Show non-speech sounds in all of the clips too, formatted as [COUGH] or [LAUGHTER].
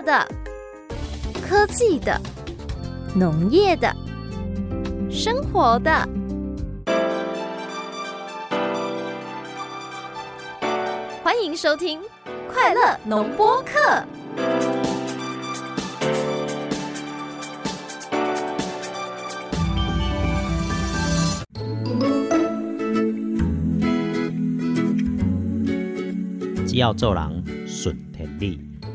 的、科技的、农业的、生活的。欢迎收听《快乐农播课》。只要做人，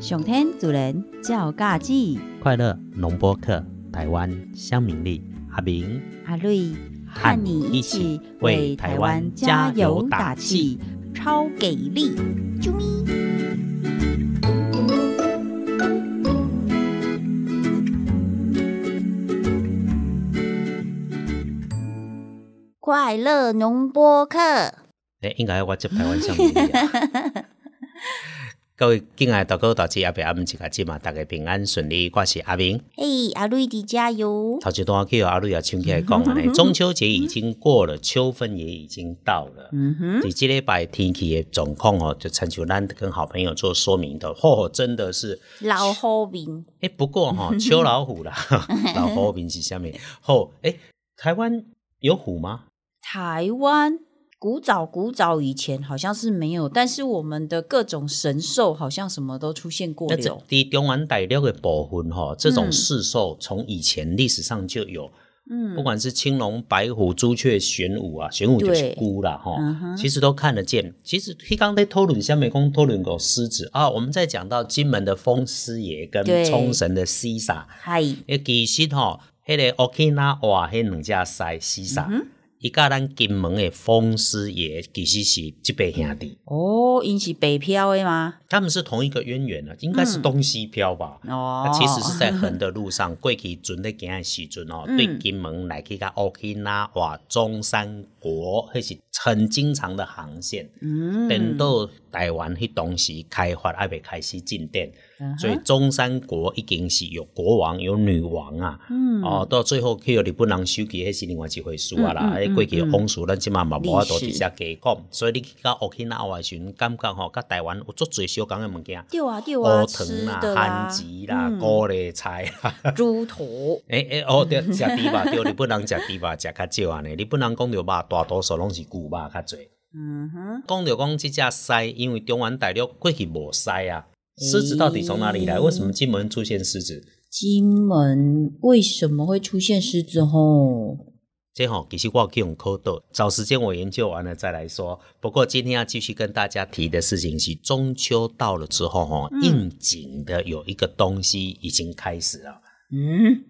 上天主人照家己，快乐农播客，台湾乡民力，阿明阿瑞和你一起为台湾加油打气，超给力！啾咪！快乐农播课，[LAUGHS] 诶，应该我接台湾乡民力啊。[LAUGHS] 各位敬爱的大哥大姐阿伯阿姆一家姐嘛，大家平安顺利，我是阿明。嘿，阿瑞的加油！头一段去阿瑞啊唱起来讲啊，呢 [LAUGHS] 中秋节已经过了，秋分也已经到了。嗯哼，你这礼拜天气的状况哦，就参像咱跟好朋友做说明的，嚯、真的是老好兵，诶，不过哈、[LAUGHS] 秋老虎啦，[LAUGHS] 老虎名是下面后诶，台湾有虎吗？台湾古早古早以前好像是没有，但是我们的各种神兽好像什么都出现过了。伫中原大陆的部分哈，这种嗯。市兽从以前历史上就有，嗯。不管是青龙、白虎、朱雀、玄武啊，玄武就是对。龟啦哈其实都看得见。其实刚刚在讨论下面讲讨论过狮子。啊，我们在讲到金门的风狮爷跟对冲绳的西沙，嗨，诶，其实吼，迄、个 Okinawa 迄两只狮西沙，嗯伊甲咱金门的风师爷其实是即辈兄弟。哦，因是北漂的吗？他们是同一个渊源啊，应该是东西漂吧。哦啊，其实是在横的路上，[LAUGHS] 过去准咧行的时阵哦，嗯对金门来去甲 Okinawa 中山国，迄是很经常的航线。嗯，等到台湾迄当时开发还未开始进店，嗯所以中山国已经是有国王有女王啊。嗯哦，到最后去互日本人收起，迄是另外一回事啊啦。嗯嗯过去的风俗，咱即嘛嘛无法度直接加讲，所以你去到 Okinawa 的时阵，感觉吼，甲台湾有足侪小港的物件，对啊对啊，乌吃糖啦、番薯啦、嗯高丽菜啦。猪头，[LAUGHS] 诶诶，哦，对，食猪肉，对，日本人食猪肉食较少安尼。日本人讲着肉，大多数拢是牛肉较侪。嗯哼，讲着讲即只狮，因为中原大陆过去无狮啊，狮子到底从哪里来？为什么金门出现狮子？金门为什么会出现狮子？吼，这吼、其实我有去用考到，找时间我研究完了再来说。不过今天要继续跟大家提的事情是，中秋到了之后吼、应景的有一个东西已经开始了。嗯，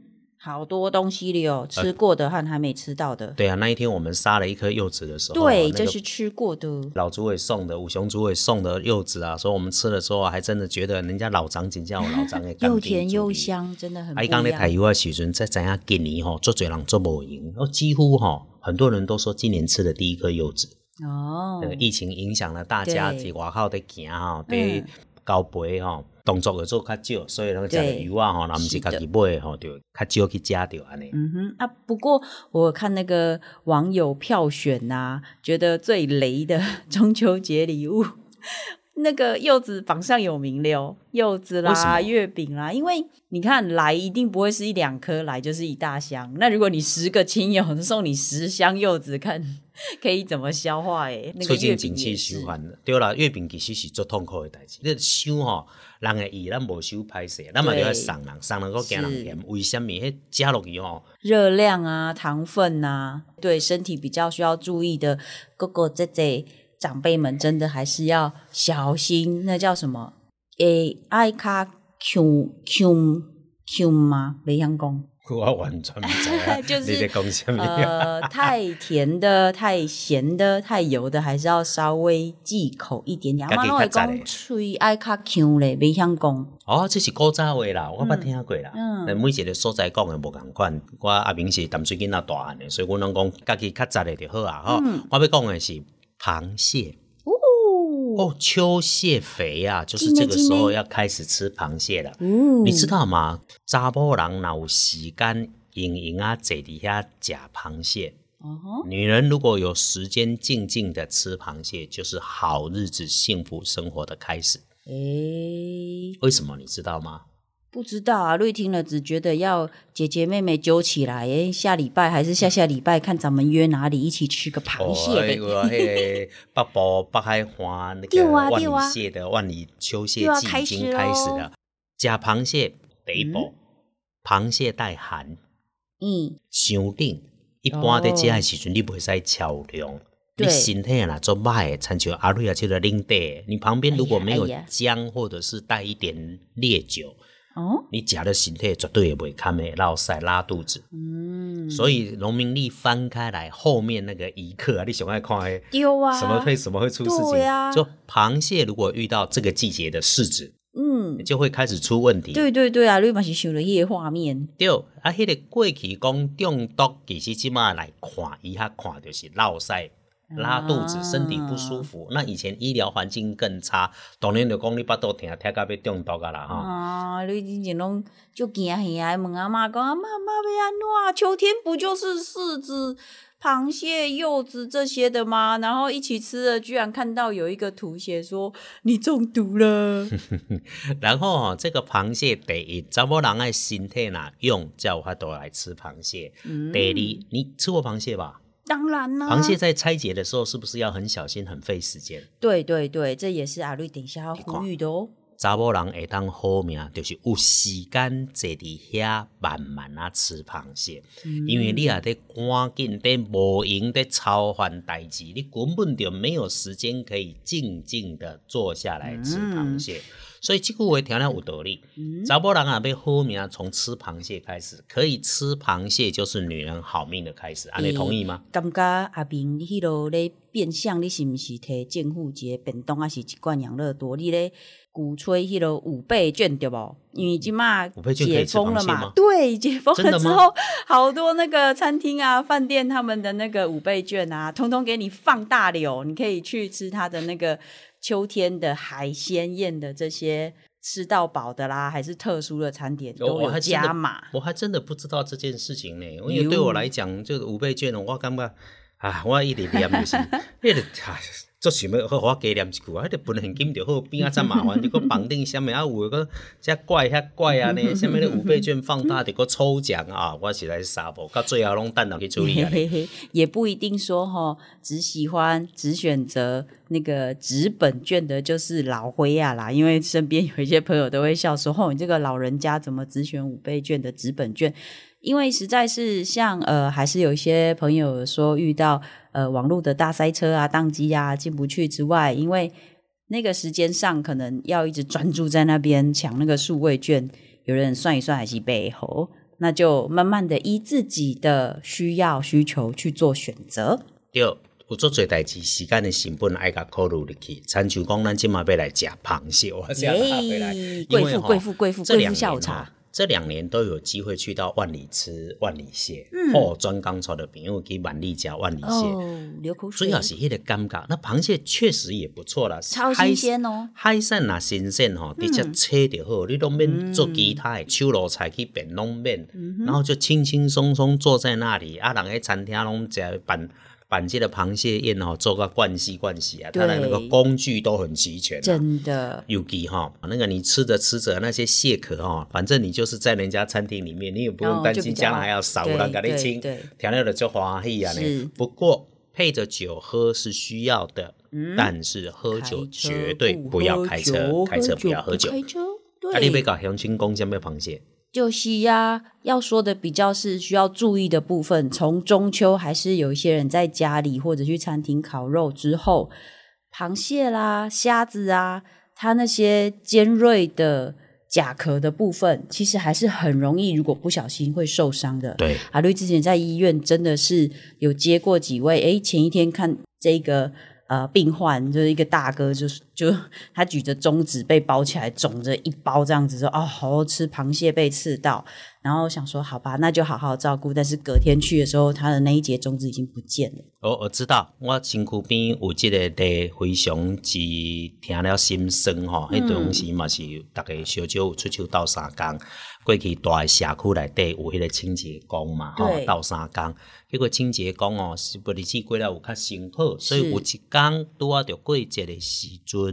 好多东西了哦，吃过的和还没吃到的。对啊，那一天我们杀了一颗柚子的时候，对，那个这是吃过的。老主委送的，五雄主委送的柚子啊，所以我们吃的时候啊还真的觉得人家老张真叫我老张的又甜又。香，真的很不啊，一伊讲咧台样。油的时阵，才知影今年吼，做嘴人做无赢，哦，几乎吼很多人都说今年吃的第一颗柚子。哦这个疫情影响了大家对伫外口伫行吼，伫嗯交杯吼，动作会做较少，所以咱食的对油啊吼，若毋是是的家己买的吼，就较少去食着安尼。嗯哼啊，不过我看那个网友票选呐、觉得最雷的 [LAUGHS] 中秋节礼物，那个柚子榜上有名了哦，柚子啦、月饼啦，因为你看来一定不会是一两颗，来就是一大箱。那如果你十个亲友 [LAUGHS] 送你十箱柚子，看 [LAUGHS] 可以怎么消化、欸？哎，那个促月进经济循环，对啦，月饼其实是做痛苦的代志。你收吼，人会意，咱无收歹势，咱嘛就要对送人，送人个惊人是嫌。为什么？迄加落去吼，热量啊、糖分啊，对身体比较需要注意的，哥哥姐姐长辈们真的还是要小心。那叫什么？诶，爱卡 Q Q Q 吗？没相公。我完全不知道 [LAUGHS] 就是你在讲什么。呃，太甜的、[LAUGHS] 太咸的、太油的，还是要稍微忌口一点点。阿妈拢会讲喙爱卡 Q 咧，没相公。哦，这是古早话啦，我捌听过啦。嗯但每一个所在讲的无共款。我阿明是淡水囡仔大汉的，所以阮拢讲家己较杂的就好啊。吼、嗯我要讲的是螃蟹。哦哦，秋蟹肥啊，就是这个时候要开始吃螃蟹了。嗯你知道吗？查某人若有时间，闲闲啊嘴底下假螃蟹。女人如果有时间静静的吃螃蟹，就是好日子、幸福生活的开始。诶，为什么你知道吗？不知道啊，瑞听了只觉得要姐姐妹妹揪起来，哎，下礼拜还是下下礼拜，看咱们约哪里一起吃个螃蟹呗。哦，那个北部北海花那个万里蟹的万里秋蟹季已经开始了。假螃蟹北部嗯，螃蟹带寒，嗯，伤顶。一般在食的时阵，你袂使超量。你对身体啊，做歹的，参像阿瑞啊，这个领地，你旁边如果没有姜或者是带一点烈酒，哦，你食的身体绝对也不会看的，落塞拉肚子。嗯，所以农民历翻开来，后面那个一刻啊，你想爱看诶丢啊，什么会什么会出事情？对啊就螃蟹如果遇到这个季节的柿子，嗯，就会开始出问题。对对对啊，你嘛是想了迄个画面，对，啊，迄、个过去讲中毒，其实即马来看，伊遐看就是落塞、拉肚子、啊身体不舒服。那以前医疗环境更差，当然就讲你巴肚疼，疼到要中毒啊啦吼。啊，你之前拢就惊吓，问阿妈讲阿妈妈要安怎？秋天不就是柿子、螃蟹、柚子这些的吗？然后一起吃了，居然看到有一个图写说你中毒了。[LAUGHS] 然后吼、这个螃蟹第一，查某人的身体若用，才有法度来吃螃蟹。嗯第二，你吃过螃蟹吧？当然啦、螃蟹在拆解的时候，是不是要很小心、很费时间？对对对，这也是阿瑞等一下要呼吁的哦。查某人会当好命，就是有时间坐伫遐慢慢啊吃螃蟹，嗯因为你也得赶紧得无闲得操烦代志，你根本就没有时间可以静静的坐下来吃螃蟹。所以这句话听了有道理。查某人啊，要好命，从吃螃蟹开始，可以吃螃蟹就是女人好命的开始。啊，你同意吗？感觉阿明，你迄落咧变相，你是毋是摕政府一个便当，还是一罐养乐多？你咧鼓吹迄落五倍券对不？因为今嘛解封了嘛对，解封了之后，好多那个餐厅啊、饭店他们的那个五倍券啊，通通给你放大流，你可以去吃他的那个秋天的海鲜宴的这些吃到饱的啦，还是特殊的餐点都有加码。我还真的不知道这件事情呢。因为对我来讲，就是五倍券，我感觉啊，我一直念就是，[LAUGHS] 迄个啊，做想要好，我加念一句啊，迄个分现金就好，边啊真麻烦，就个绑定啥物啊，有个遮怪遐怪啊呢，啥物咧五倍券放大，就个抽奖啊，我实在是傻无，到最后拢等人去处理啊。[LAUGHS] 也不一定说吼，只喜欢只选择那个纸本券的，就是老灰啊啦。因为身边有一些朋友都会笑说：“哦，你这个老人家怎么只选五倍券的纸本券？”因为实在是像呃，还是有一些朋友说遇到呃网络的大塞车啊、宕机啊进不去之外，因为那个时间上可能要一直专注在那边抢那个数位券，有人算一算还是背后，那就慢慢的依自己的需要需求去做选择。对，有做侪代志，时间的成本爱甲考虑入去。亲像讲，咱即马要来食螃蟹，我是要拿回来，贵妇贵妇贵妇贵妇下午茶吼这两年都有机会去到万里吃万里蟹，嗯。哦，专刚炒的朋友去万里加万里蟹。哦，流口水。主，要是迄个尴尬，那螃蟹确实也不错啦，超海新鲜哦。海产若新鲜吼，直接切就好，你都免做其他的手路菜去变拢免，然后就轻轻松松坐在那里，啊，人喺餐厅拢食办办这个螃蟹宴哦，做个惯西惯西啊，它的那个工具都很齐全、啊。真的，尤其哈，那个你吃着吃着那些蟹壳哈，反正你就是在人家餐厅里面，你也不用担心将来还要少对人给你清调料的就欢喜啊是呢。不过配着酒喝是需要的，嗯但是喝酒绝对不要开车，开车不要喝酒。开车。啊，你要对，搞乡亲公什么螃蟹？就是呀、要说的比较是需要注意的部分。从中秋还是有一些人在家里或者去餐厅烤肉之后，螃蟹啦、虾子啊，它那些尖锐的甲壳的部分，其实还是很容易，如果不小心会受伤的。对，阿瑞之前在医院真的是有接过几位，诶，前一天看这个呃病患，就是一个大哥，就是就 [LAUGHS] 他举着中指被包起来，肿着一包这样子说，哦，好吃螃蟹被刺到，然后想说好吧，那就好好照顾，但是隔天去的时候，他的那一节中指已经不见了。哦我知道，我身躯边有这个地非常之听了心酸吼，迄当时嘛是逐个小少有出手斗三工，过去大诶社区内底有迄个清洁工嘛吼对，斗三工，结果清洁工哦是不日子过了有较辛苦，所以有一工拄啊着过节的时阵，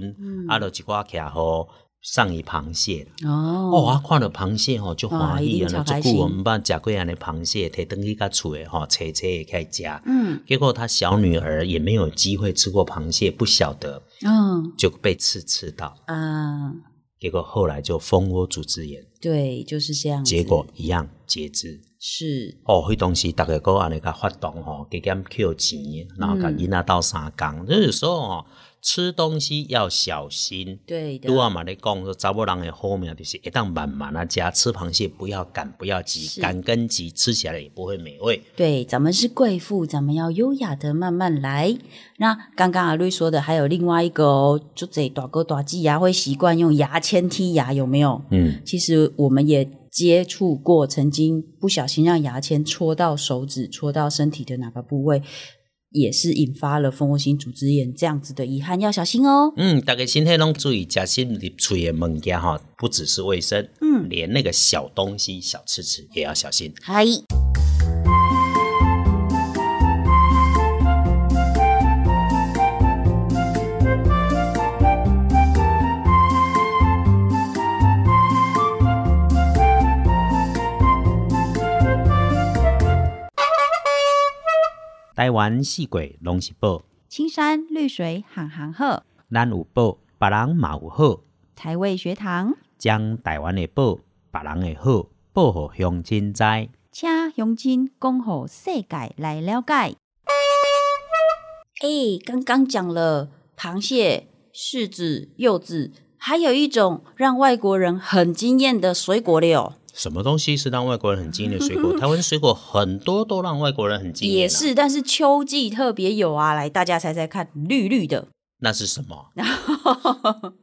啊，就一寡徛互上一螃蟹啦。哦哦，我看到螃蟹吼就欢喜啊，那哇一定超开足久我心们捌食过安尼螃蟹，摕登去甲厝诶吼，切切也开食。嗯结果他小女儿也没有机会吃过螃蟹，不晓得嗯就被刺刺到，啊，结果后来就蜂窝组织炎，对，就是这样。结果一样截肢。是哦，迄东西大概都安尼甲发动吼，给减扣钱，然后甲嗯囡仔斗三工。就有时候哦，吃东西要小心。对的拄。啊嘛咧讲说，查某人的好命就是一旦慢慢啊加，吃螃蟹不要赶，不要急，赶跟急吃起来也不会美味。对，咱们是贵妇，咱们要优雅的慢慢来。那刚刚阿瑞说的还有另外一个哦，就这大哥大姐牙会习惯用牙签剔牙，有没有？嗯，其实我们也接触过，曾经不小心让牙签戳到手指、戳到身体的哪个部位，也是引发了蜂窝性组织炎这样子的遗憾，要小心哦。嗯，大家身体拢注意，食心入嘴的物件哈，不只是卫生，嗯连那个小东西、小吃吃也要小心。嗨，台湾四季拢是宝，青山绿水行行好，咱有宝，别人嘛有好，台味学堂，将台湾的宝、别人的好，报互乡亲知。请乡亲讲互世界来了解。哎，刚刚讲了螃蟹、柿子、柚子，还有一种让外国人很惊艳的水果了哦。什么东西是让外国人很惊艳的水果？台湾水果很多都让外国人很惊艳、啊，也，是，但是秋季特别有啊，来大家猜猜看，绿绿的，那是什么？[LAUGHS]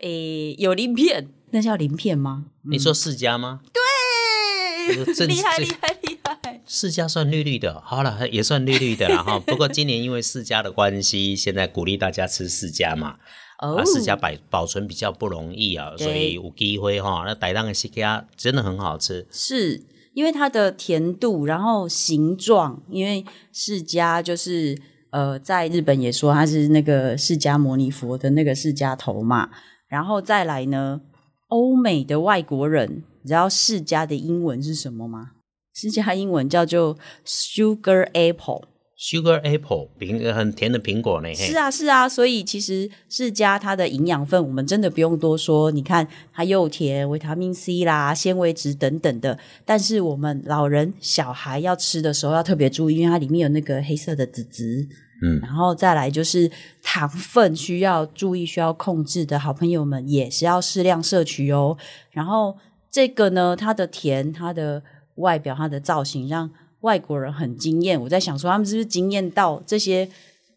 诶，有鳞片，那叫鳞片吗？你说释迦吗？对这厉害这厉害厉害！释迦算绿绿的，好了，也算绿绿的啦哈。不过今年因为释迦的关系，现在鼓励大家吃释迦嘛。哦啊，释迦保保存比较不容易啊，所以有机会哈。那台当的释迦真的很好吃，是因为它的甜度，然后形状，因为释迦就是呃，在日本也说它是那个释迦摩尼佛的那个释迦头嘛，然后再来呢，欧美的外国人，你知道释迦的英文是什么吗？释迦英文叫做 sugar apple。Sugar Apple 苹很甜的苹果呢。是啊，是啊，所以其实释迦它的营养分，我们真的不用多说。你看，它又甜，维他命 C 啦、纤维质等等的。但是我们老人、小孩要吃的时候要特别注意，因为它里面有那个黑色的籽籽。嗯然后再来就是糖分需要注意、需要控制的好朋友们也是要适量摄取哦。然后这个呢，它的甜、它的外表、它的造型，让外国人很惊艳。我在想说，他们是不是惊艳到这些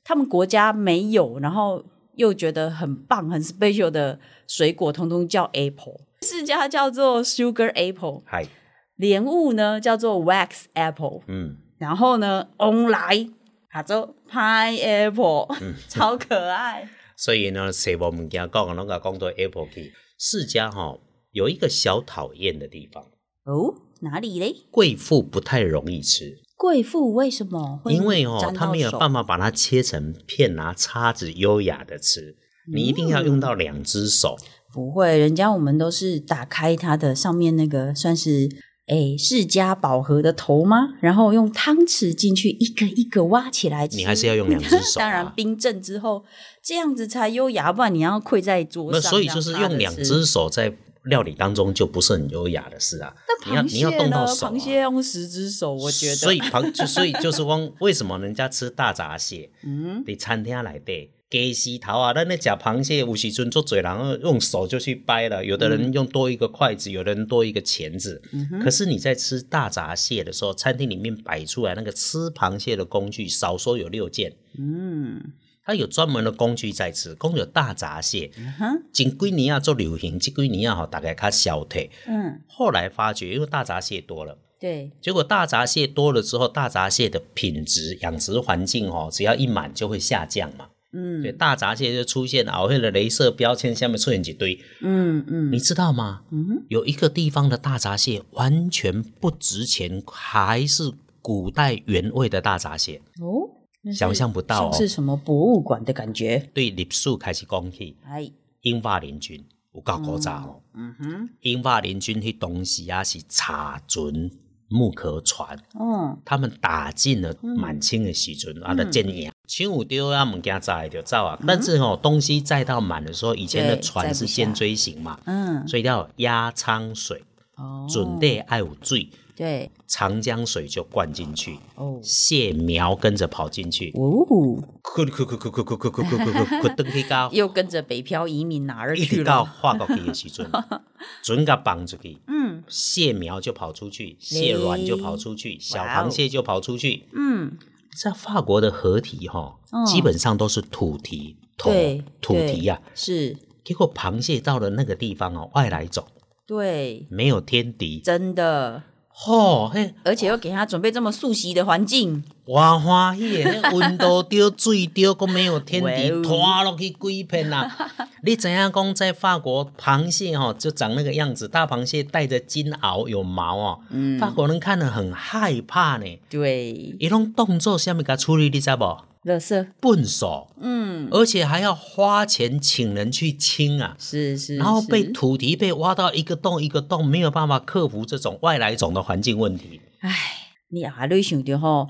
他们国家没有，然后又觉得很棒、很 special 的水果，通通叫 apple。释迦叫做 sugar apple，嗨，莲雾呢叫做 wax apple，嗯，然后呢，翁来它做 pineapple，、超可爱。所以呢，谁无物件讲，拢甲讲到 Apple 去。释迦哈有一个小讨厌的地方，哦，哪里嘞？贵妇不太容易吃，贵妇为什么会因为哦沾，她到手没有办法把它切成片，拿叉子优雅的吃，你一定要用到两只手。不会，人家我们都是打开它的上面那个算是诶释迦宝盒的头吗？然后用汤匙进去一个一个挖起来吃。你还是要用两只手啊 [LAUGHS] 当然，冰镇之后这样子才优雅，不然你要跪在桌那上。所以就是用两只。只手在料理当中就不是很优雅的事啊。你要你要动到手、啊，螃蟹用十只手，我觉得。所以螃就 [LAUGHS] 所以就是讲，为什么人家吃大闸蟹？嗯，伫餐厅内底，鸡丝头啊，咱咧食螃蟹，有时阵做嘴然后用手就去掰了，有的人用多一个筷子，有的人多一个钳子。嗯可是你在吃大闸蟹的时候，餐厅里面摆出来那个吃螃蟹的工具，少说有六件。嗯它有专门的工具在吃，讲有大闸蟹，嗯哼前几年啊做流行，这几年啊吼大概较消退。嗯，后来发觉，因为大闸蟹多了。对，结果大闸蟹多了之后，大闸蟹的品质、养殖环境哦，只要一满就会下降嘛。嗯对，大闸蟹就出现熬黑的镭射标签，下面出现几堆，嗯嗯你知道吗？嗯哼，有一个地方的大闸蟹完全不值钱，还是古代原味的大闸蟹，哦，想象不到哦像是什么博物馆的感觉。对历史开始讲起，哎，英法联军。有够古早哦。嗯哼，英法联军迄当时啊是茶船、木壳船，哦，他们打进了满清的时阵，啊，就建议清武丢啊物件载就走啊。但是哦，东西载到满的时候，以前的船是尖锥形嘛，嗯，所以要压舱水，哦，准备爱有水，对，长江水就灌进去，哦，蟹苗跟着跑进去，哦，咕咕咕咕咕咕咕咕咕咕咕，登去高又跟着北漂移民哪儿去一直到了？化国去的时阵，准甲绑出去，嗯蟹苗就跑出去，蟹卵就跑出去，小螃蟹就跑出去。嗯，在法国的河堤哈嗯，基本上都是土堤，土对，土对堤呀。是，结果螃蟹到了那个地方哦，外来种对，没有天敌，真的，吼嘿，而且又给他准备这么素习的环境，哇欢喜的，那温度丢水丢，都没有天敌，[LAUGHS] 拖落去几片啦。[LAUGHS] 你怎样讲在法国螃蟹哈、哦、就长那个样子，大螃蟹带着金鳌有毛哦，嗯。法国人看了很害怕呢。对，一种动作下面给它处理，你知道不？垃圾，笨手，嗯，而且还要花钱请人去清啊。是是，然后被土地被挖到一个洞一个洞，没有办法克服这种外来种的环境问题。唉，你啊，你想到吼，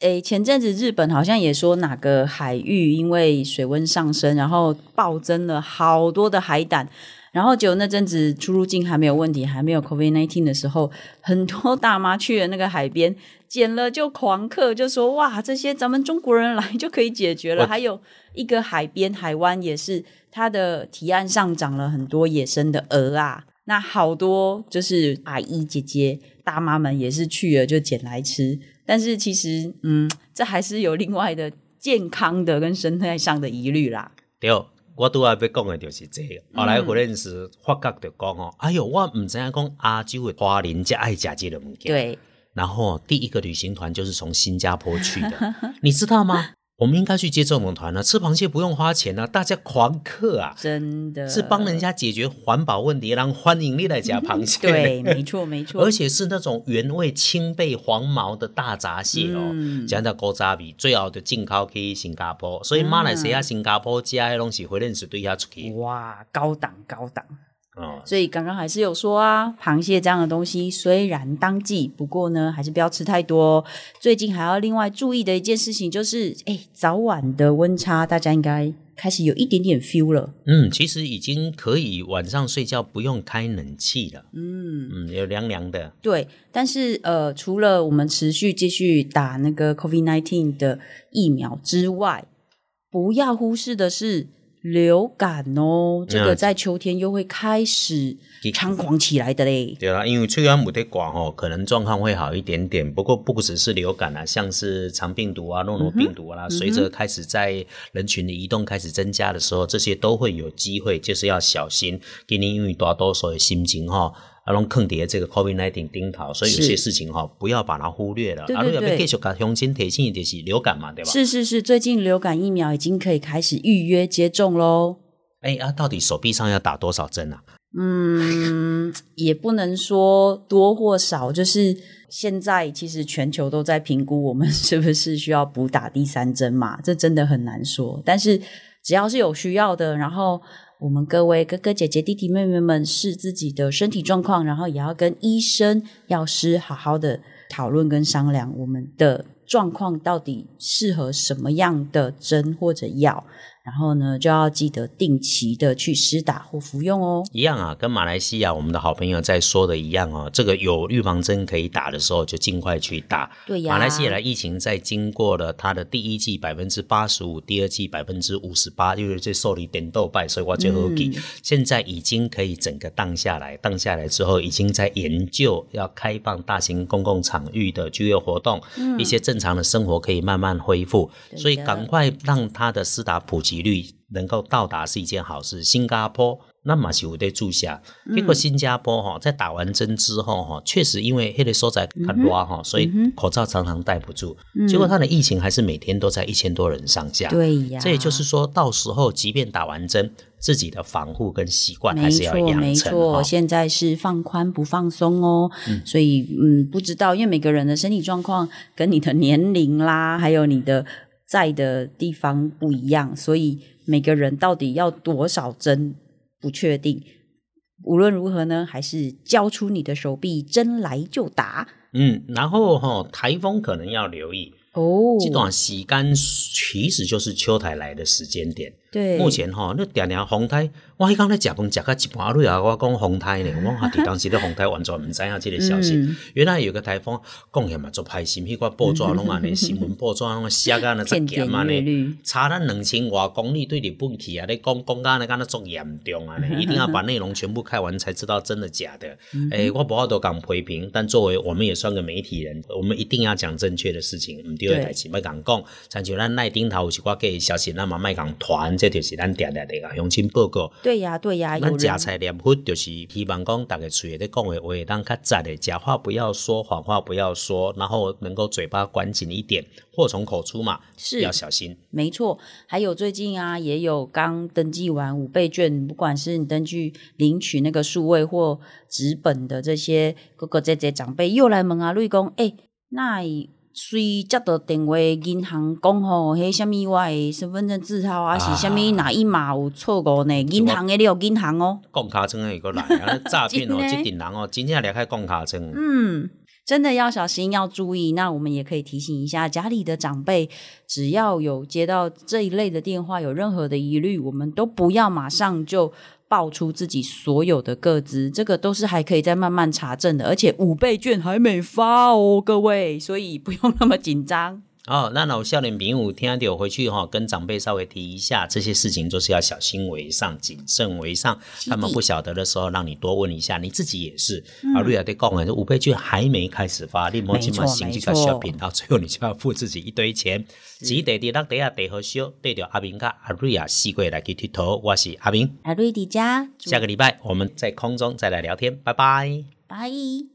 诶，前阵子日本好像也说哪个海域因为水温上升，然后暴增了好多的海胆。然后就那阵子出入境还没有问题，还没有 COVID nineteen 的时候，很多大妈去了那个海边，捡了就狂客，就说哇，这些咱们中国人来就可以解决了。我还有一个海边海湾也是，它的堤岸上长了很多野生的鹅啊，那好多就是阿姨姐姐大妈们也是去了就捡来吃，但是其实嗯，这还是有另外的健康的跟生态上的疑虑啦。对，我拄仔要讲的就是这个。后来胡认识发觉就讲哦，哎哟，我唔知影讲亚洲的华人才爱食这个物件。。对，然后第一个旅行团就是从新加坡去的，[LAUGHS] 你知道吗？我们应该去接这种团呢、吃螃蟹不用花钱啊，大家狂客啊，真的。是帮人家解决环保问题，让欢迎你来夹螃蟹。[LAUGHS] 对，没错没错，而且是那种原味清贝黄毛的大闸蟹哦嗯，讲到高渣比，最好的进口去新加坡，所以马来西亚、新加坡加的东西会认识对下出去。哇，高档高档。哦。所以刚刚还是有说啊，螃蟹这样的东西虽然当季，不过呢，还是不要吃太多哦。最近还要另外注意的一件事情就是，哎，早晚的温差，大家应该开始有一点点 feel 了。嗯，其实已经可以晚上睡觉不用开冷气了，嗯，嗯，有凉凉的。对。但是呃，除了我们持续继续打那个 COVID nineteen 的疫苗之外，不要忽视的是流感哦，这个嗯在秋天又会开始猖狂起来的嘞。对啦，因为吹完母的广哦，可能状况会好一点点。不过不只是流感啊，像是肠病毒啊、诺诺病毒啦、随着开始在人群的移动开始增加的时候，这些都会有机会，就是要小心。今年因为大多数的心情哈、啊，拢坑伫这个 COVID 1 9顶头，所以有些事情哈、不要把它忽略了。啊，对对对如果要继续甲乡亲提醒的就是流感嘛，对吧？是是是，最近流感疫苗已经可以开始预约接种喽。哎啊，到底手臂上要打多少针啊？嗯，也不能说多或少，就是现在其实全球都在评估我们是不是需要补打第三针嘛，这真的很难说。但是只要是有需要的，然后我们各位哥哥姐姐、弟弟妹妹们是自己的身体状况，然后也要跟医生、药师好好的讨论跟商量我们的状况到底适合什么样的针或者药。然后呢，就要记得定期的去施打或服用哦。一样啊，跟马来西亚我们的好朋友在说的一样哦，这个有预防针可以打的时候，就尽快去打。对呀，马来西亚的疫情在经过了它的第一季百分之八十五，第二季百分之五十八，因为这受理点豆败，所以我就好记。嗯现在已经可以整个荡下来，荡下来之后，已经在研究要开放大型公共场域的就业活动，一些正常的生活可以慢慢恢复，所以赶快让它的施打普及率能够到达是一件好事。新加坡。那嘛是有在注下，结果新加坡哈、在打完针之后哈，确实因为黑的所在很热哈，所以口罩常常戴不住，结果它的疫情还是每天都在一千多人上下。对呀，这也就是说到时候即便打完针，自己的防护跟习惯还是要，养成没错，现在是放宽不放松哦，所以嗯，不知道，因为每个人的身体状况跟你的年龄啦，还有你的在的地方不一样，所以每个人到底要多少针不确定。无论如何呢，还是交出你的手臂，针来就打嗯，然后哈、台风可能要留意，哦。这段时间其实就是秋台来的时间点。对，目前吼，那点点红台，我迄刚咧食饭食到一半蕊 [LAUGHS] 啊，我讲风台呢，我哈伫当时咧风台完全毋知影即个消息。嗯原来有个台风，讲起嘛做歹心，迄个报纸拢安尼，新闻报纸拢写啊那则渐严安尼，差咱两千外公里对日本去啊，咧讲讲甲那敢若足严重安尼，一定要把内容全部看完才知道真的假的。诶、我无法度讲批评，但作为我们也算个媒体人，我们一定要讲正确的事情，毋对的代志莫讲讲。像像咱赖顶头有一寡假的消息，咱嘛莫讲传，这就是咱定定地甲乡亲报告。对呀对呀，有咱人食菜念佛，就是希望讲大家嘴里咧讲的话，当较窄的，假话不要说，谎话不要说，然后能够嘴巴管紧一点，祸从口出嘛，是要小心。没错，还有最近啊，也有刚登记完五倍券，不管是你登记领取那个数位或纸本的这些哥哥姐姐长辈，又来问啊，瑞公，诶、那随接到电话，银行讲吼，迄什物我诶身份证字号啊，是什物哪一码有错误呢？银行诶你有银行哦。讲卡称会过来，啊，诈骗哦，[LAUGHS] 真的这顶人哦，真正离开讲卡村。嗯，真的要小心，要注意。那我们也可以提醒一下家里的长辈，只要有接到这一类的电话，有任何的疑虑，我们都不要马上就报出自己所有的个资，这个都是还可以再慢慢查证的。而且五倍券还没发哦，各位，所以不用那么紧张。哦，那老少年朋友听到回去哈、跟长辈稍微提一下，这些事情就是要小心为上，谨慎为上。他们不晓得的时候，让你多问一下，你自己也是。啊，瑞亚在讲的，这五倍券还没开始发，你莫今嘛行这个没错 shopping，到最后你就要付自己一堆钱。只得地落地下地好烧，对着阿明甲阿瑞亚四过来去剃头，我是阿明。阿瑞迪家，下个礼拜我们在空中再来聊天，拜拜。拜。